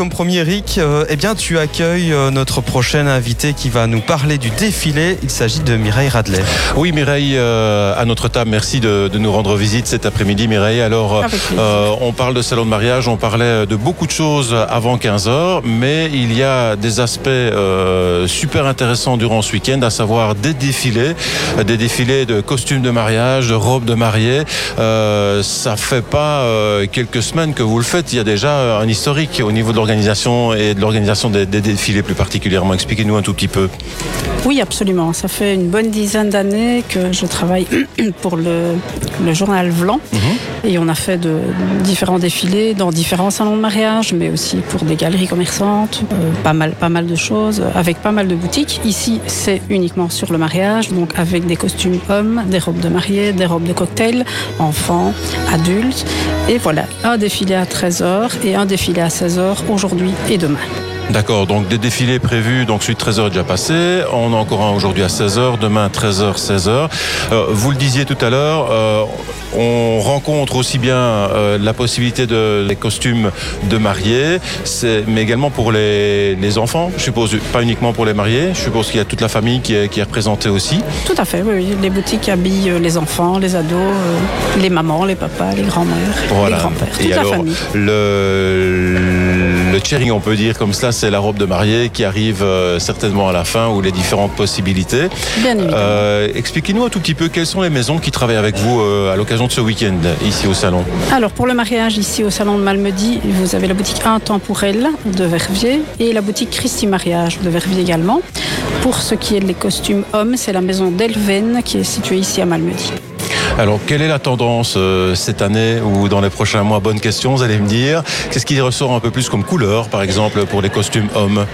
Comme premier Eric, euh, eh bien tu accueilles euh, notre prochaine invité qui va nous parler du défilé. Il s'agit de Mireille Radley. Oui Mireille, euh, à notre table, merci de, de nous rendre visite cet après-midi Mireille. Alors euh, on parle de salon de mariage, on parlait de beaucoup de choses avant 15h, mais il y a des aspects euh, super intéressants durant ce week-end, à savoir des défilés, des défilés de costumes de mariage, de robes de mariée. Euh, ça fait pas euh, quelques semaines que vous le faites, il y a déjà un historique au niveau de l'organisation et de l'organisation des, des défilés plus particulièrement. Expliquez-nous un tout petit peu. Oui, absolument. Ça fait une bonne dizaine d'années que je travaille pour le, le journal Vlan. Et on a fait de différents défilés dans différents salons de mariage, mais aussi pour des galeries commerçantes, euh, pas, mal, pas mal de choses, avec pas mal de boutiques. Ici, c'est uniquement sur le mariage, donc avec des costumes hommes, des robes de mariée, des robes de cocktail, enfants, adultes. Et voilà, un défilé à 13h et un défilé à 16h aujourd'hui et demain. D'accord, donc des défilés prévus, donc celui de 13h est déjà passé, on a encore un aujourd'hui à 16h, demain 13h, 16h. Euh, vous le disiez tout à l'heure, euh, on rencontre aussi bien euh, la possibilité de les costumes de mariés, mais également pour les, les enfants, je suppose, pas uniquement pour les mariés, je suppose qu'il y a toute la famille qui est, qui est représentée aussi. Tout à fait, oui. Les boutiques habillent euh, les enfants, les ados, euh, les mamans, les papas, les grands-mères, les grands-pères, toute Et la alors, famille. le, le cherry, on peut dire comme cela, c'est la robe de mariée qui arrive euh, certainement à la fin ou les différentes possibilités. Bien évidemment. Expliquez-nous un tout petit peu quelles sont les maisons qui travaillent avec vous à l'occasion de ce week-end ici au salon. Alors pour le mariage ici au salon de Malmedy, vous avez la boutique Intemporel de Verviers et la boutique Christy Mariage de Verviers également. Pour ce qui est des costumes hommes, c'est la maison d'Elven qui est située ici à Malmedy. Alors, quelle est la tendance euh, cette année ou dans les prochains mois? Bonne question, vous allez me dire. Qu'est-ce qui ressort un peu plus comme couleur, par exemple, pour les costumes hommes?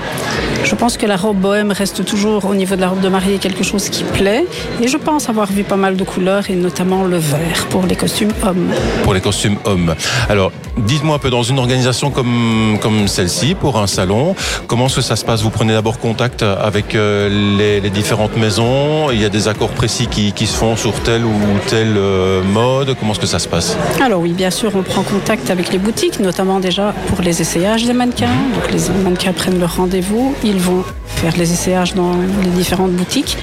Je pense que la robe bohème reste toujours au niveau de la robe de mariée quelque chose qui plaît et je pense avoir vu pas mal de couleurs et notamment le vert pour les costumes hommes. pour les costumes hommes. Alors, dites-moi un peu, dans une organisation comme, comme celle-ci, pour un salon, comment est-ce que ça se passe? Vous prenez d'abord contact avec euh, les, les différentes maisons, il y a des accords précis qui, qui se font sur telle ou telle euh, mode, comment est-ce que ça se passe? Alors oui, bien sûr, on prend contact avec les boutiques, notamment déjà pour les essayages des mannequins. Donc les mannequins prennent leur rendez-vous, ils vont faire les essayages dans les différentes boutiques.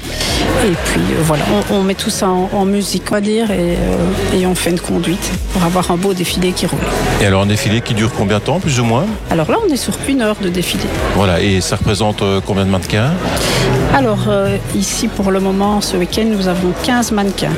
Et puis euh, voilà, on, on met tout ça en, en musique, on va dire, et, euh, et on fait une conduite pour avoir un beau défilé qui roule. Et alors, un défilé qui dure combien de temps, plus ou moins? Alors là, on est sur une heure de défilé. Voilà, et ça représente combien de mannequins? Alors euh, ici, pour le moment, ce week-end, nous avons 15 mannequins.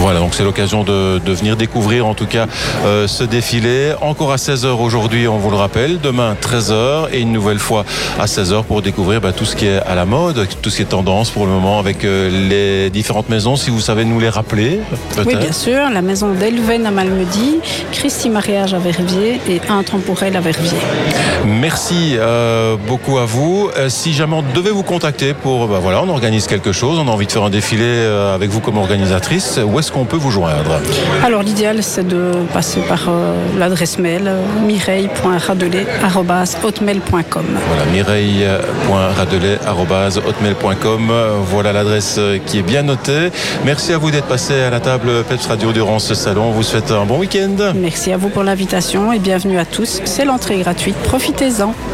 Voilà, donc c'est l'occasion de, de venir découvrir en tout cas euh, ce défilé. Encore à 16h aujourd'hui, on vous le rappelle. Demain, 13h et une nouvelle fois à 16h pour découvrir bah, tout ce qui est à la mode, tout ce qui est tendance pour le moment avec euh, les différentes maisons. Si vous savez nous les rappeler, Oui, bien sûr, la maison d'Elven à Malmedy, Christy Mariage à Verviers et Intemporel à Verviers. Merci euh, beaucoup à vous. Euh, si jamais on devait vous contacter pour, bah, voilà, on organise quelque chose, on a envie de faire un défilé euh, avec vous comme organisatrice, où est-ce qu'on peut vous joindre? Alors l'idéal c'est de passer par l'adresse mail mireille.radelet.hotmail.com. Voilà, mireille.radelet.hotmail.com. Voilà l'adresse qui est bien notée. Merci à vous d'être passé à la table Peps Radio durant ce salon. On vous souhaite un bon week-end. Merci à vous pour l'invitation et bienvenue à tous. C'est l'entrée gratuite, profitez-en.